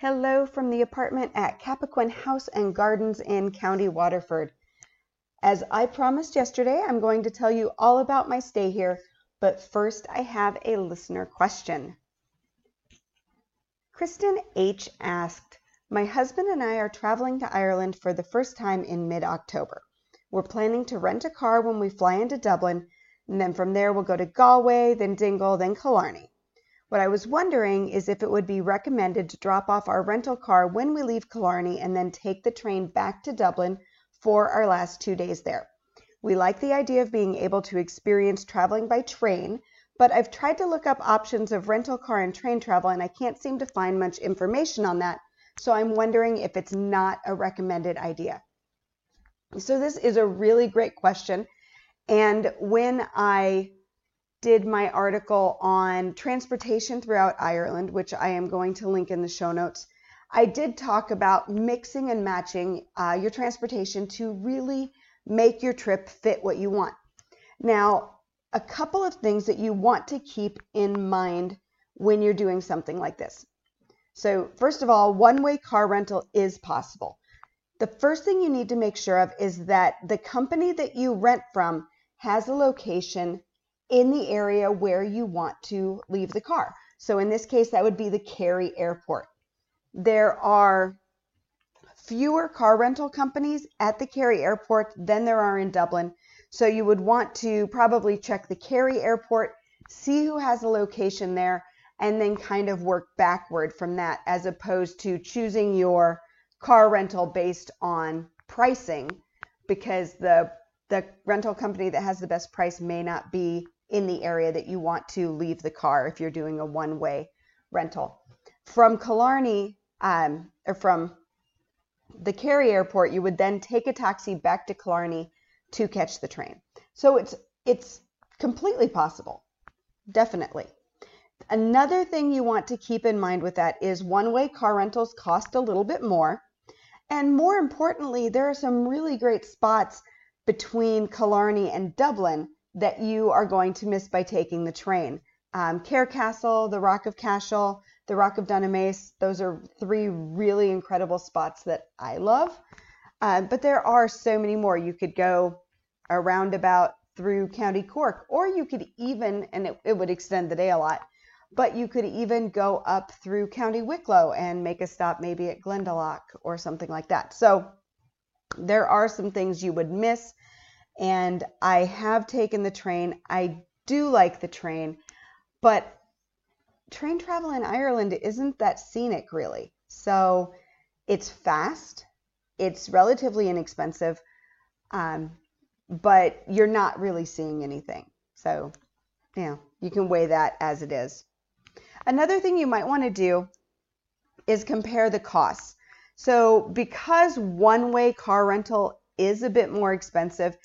Hello from the apartment at Cappoquin House and Gardens in County Waterford. As I promised yesterday, I'm going to tell you all about my stay here, but first I have a listener question. Kristin H. asked, My husband and I are traveling to Ireland for the first time in mid October. We're planning to rent a car when we fly into Dublin, and then from there we'll go to Galway, then Dingle, then Killarney. What I was wondering is if it would be recommended to drop off our rental car when we leave Killarney and then take the train back to Dublin for our last two days there. We like the idea of being able to experience traveling by train, but I've tried to look up options of rental car and train travel and I can't seem to find much information on that. So I'm wondering if it's not a recommended idea. So this is a really great question. And when I did my article on transportation throughout Ireland, which I am going to link in the show notes, I did talk about mixing and matching uh, your transportation to really make your trip fit what you want. Now, a couple of things that you want to keep in mind when you're doing something like this. So, first of all, one way car rental is possible. The first thing you need to make sure of is that the company that you rent from has a location in the area where you want to leave the car. So in this case, that would be the Kerry Airport. There are fewer car rental companies at the Kerry Airport than there are in Dublin. So you would want to probably check the Kerry Airport, see who has a location there, and then kind of work backward from that as opposed to choosing your car rental based on pricing because the the rental company that has the best price may not be in the area that you want to leave the car if you're doing a one way rental. From Killarney, um, or from the Kerry airport, you would then take a taxi back to Killarney to catch the train. So it's it's completely possible. Definitely. Another thing you want to keep in mind with that is one-way car rentals cost a little bit more. And more importantly, there are some really great spots between Killarney and Dublin that you are going to miss by taking the train. Um, Cahir Castle, the Rock of Cashel, the Rock of Dunamace, those are three really incredible spots that I love. Uh, but there are so many more. You could go around about through County Cork, or you could even, and it, it would extend the day a lot, but you could even go up through County Wicklow and make a stop maybe at Glendalough or something like that. So there are some things you would miss and I have taken the train. I do like the train, but train travel in Ireland isn't that scenic really. So it's fast, it's relatively inexpensive, um, but you're not really seeing anything. So, you know, you can weigh that as it is. Another thing you might want to do is compare the costs. So, because one way car rental is a bit more expensive,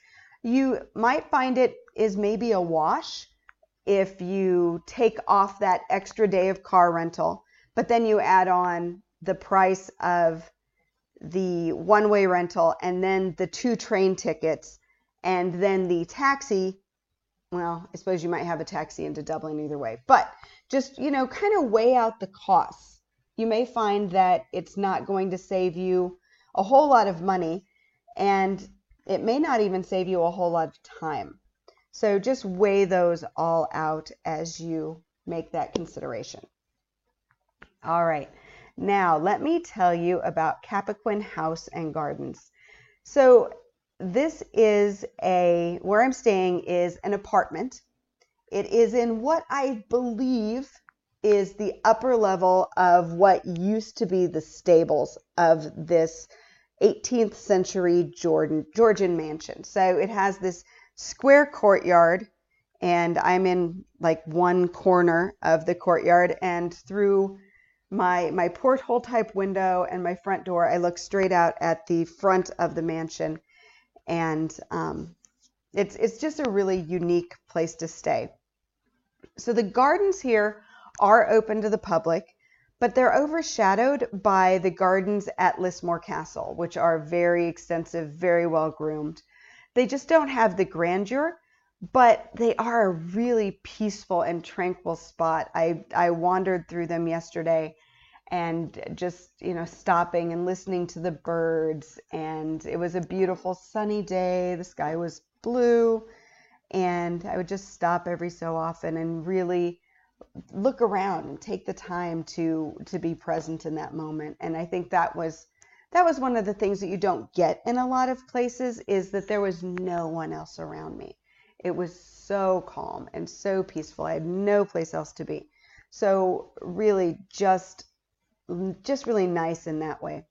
you might find it is maybe a wash if you take off that extra day of car rental, but then you add on the price of the one way rental and then the two train tickets and then the taxi. Well, I suppose you might have a taxi into Dublin either way, but just, you know, kind of weigh out the costs. You may find that it's not going to save you a whole lot of money. And it may not even save you a whole lot of time. So just weigh those all out as you make that consideration. All right, now let me tell you about Cappoquin House and Gardens. So this is a, where I'm staying is an apartment. It is in what I believe is the upper level of what used to be the stables of this 18th century Jordan, Georgian mansion. So it has this square courtyard, and I'm in like one corner of the courtyard, and through my my porthole type window and my front door, I look straight out at the front of the mansion, and um, it's it's just a really unique place to stay. So the gardens here are open to the public but they're overshadowed by the gardens at Lismore Castle, which are very extensive, very well groomed. They just don't have the grandeur, but they are a really peaceful and tranquil spot. I, I wandered through them yesterday and just you know stopping and listening to the birds and it was a beautiful sunny day the sky was blue and i would just stop every so often and really look around and take the time to to be present in that moment and i think that was that was one of the things that you don't get in a lot of places is that there was no one else around me it was so calm and so peaceful i had no place else to be so really just just really nice in that way.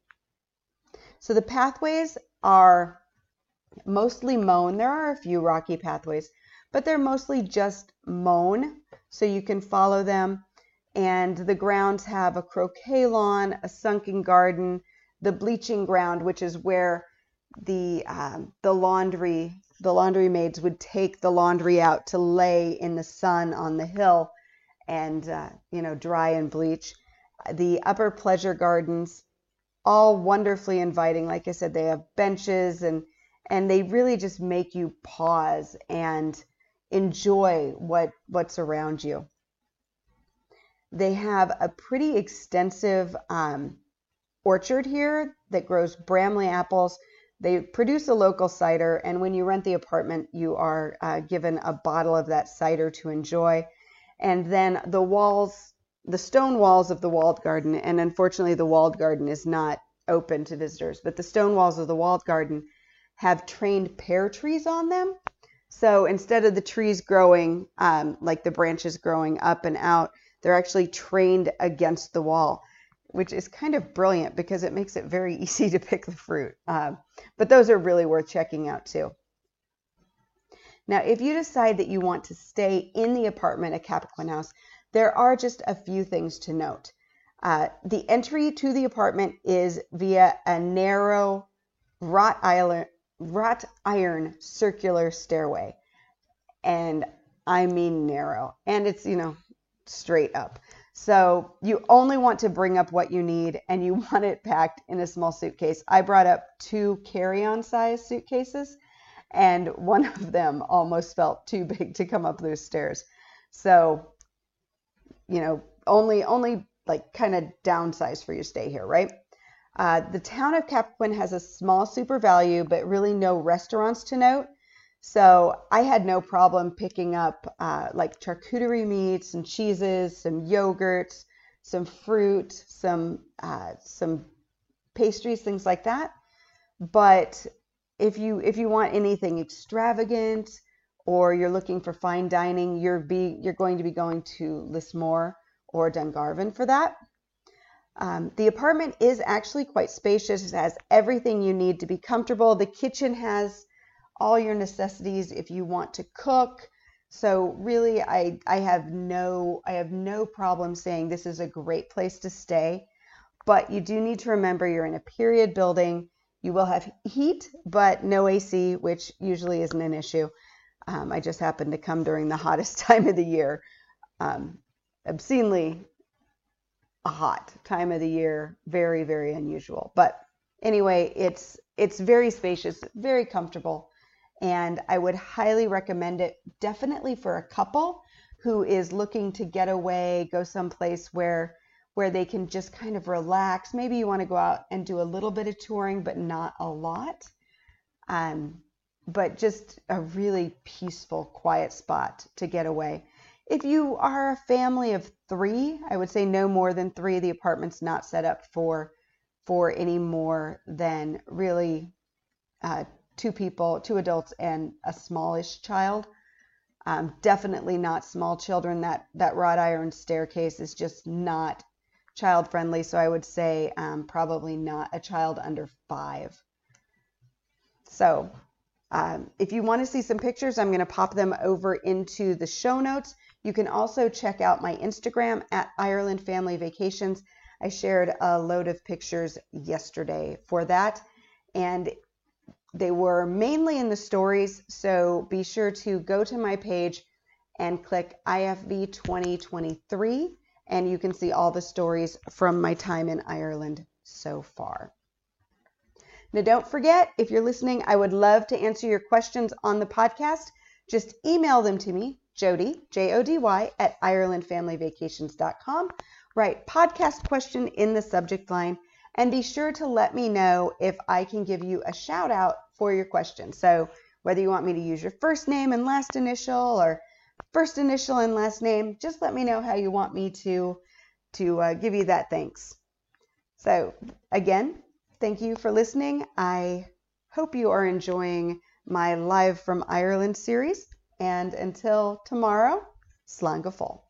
So the pathways are mostly mown. There are a few rocky pathways, but they're mostly just mown, so you can follow them. And the grounds have a croquet lawn, a sunken garden, the bleaching ground, which is where the um, the laundry the laundry maids would take the laundry out to lay in the sun on the hill and uh, you know dry and bleach the upper pleasure gardens, all wonderfully inviting. Like I said, they have benches and and they really just make you pause and enjoy what what's around you. They have a pretty extensive um, orchard here that grows Bramley apples. They produce a local cider, and when you rent the apartment, you are uh, given a bottle of that cider to enjoy. And then the walls the stone walls of the walled garden, and unfortunately, the walled garden is not open to visitors, but the stone walls of the walled garden have trained pear trees on them. So instead of the trees growing, um, like the branches growing up and out, they're actually trained against the wall, which is kind of brilliant because it makes it very easy to pick the fruit. Uh, but those are really worth checking out too. Now, if you decide that you want to stay in the apartment at Cappoquin House, there are just a few things to note. Uh, the entry to the apartment is via a narrow wrought iron, wrought iron circular stairway. And I mean narrow. And it's, you know, straight up. So you only want to bring up what you need and you want it packed in a small suitcase. I brought up two carry on size suitcases, and one of them almost felt too big to come up those stairs. So you know, only only like kind of downsize for your stay here, right? Uh, the town of Cappoquin has a small SuperValu, but really no restaurants to note. So I had no problem picking up uh, like charcuterie meats and cheeses, some yogurts, some fruit, some uh, some pastries, things like that. But if you if you want anything extravagant, or you're looking for fine dining, you're be you're going to be going to Lismore or Dungarvan for that. Um, the apartment is actually quite spacious. It has everything you need to be comfortable. The kitchen has all your necessities if you want to cook. So really, I I have no I have no problem saying this is a great place to stay. But you do need to remember you're in a period building. You will have heat, but no AC, which usually isn't an issue. Um, I just happened to come during the hottest time of the year, um, obscenely hot time of the year, very very unusual. But anyway, it's it's very spacious, very comfortable, and I would highly recommend it. Definitely for a couple who is looking to get away, go someplace where where they can just kind of relax. Maybe you want to go out and do a little bit of touring, but not a lot. Um, but just a really peaceful, quiet spot to get away. If you are a family of three, I would say no more than three. The apartment's not set up for for any more than really uh, two people, two adults, and a smallish child. Um, definitely not small children. That that wrought iron staircase is just not child friendly. So I would say um, probably not a child under five. So um, if you want to see some pictures, I'm going to pop them over into the show notes. You can also check out my Instagram at Ireland Family Vacations. I shared a load of pictures yesterday for that, and they were mainly in the stories. So be sure to go to my page and click IFV 2023, and you can see all the stories from my time in Ireland so far. Now, don't forget, if you're listening, I would love to answer your questions on the podcast. Just email them to me, Jody, J O D Y, at IrelandFamilyVacations.com, write podcast question in the subject line and be sure to let me know if I can give you a shout out for your question. So, whether you want me to use your first name and last initial or first initial and last name, just let me know how you want me to to uh, give you that thanks. So, again, thank you for listening. I hope you are enjoying my Live from Ireland series. And until tomorrow, fóill.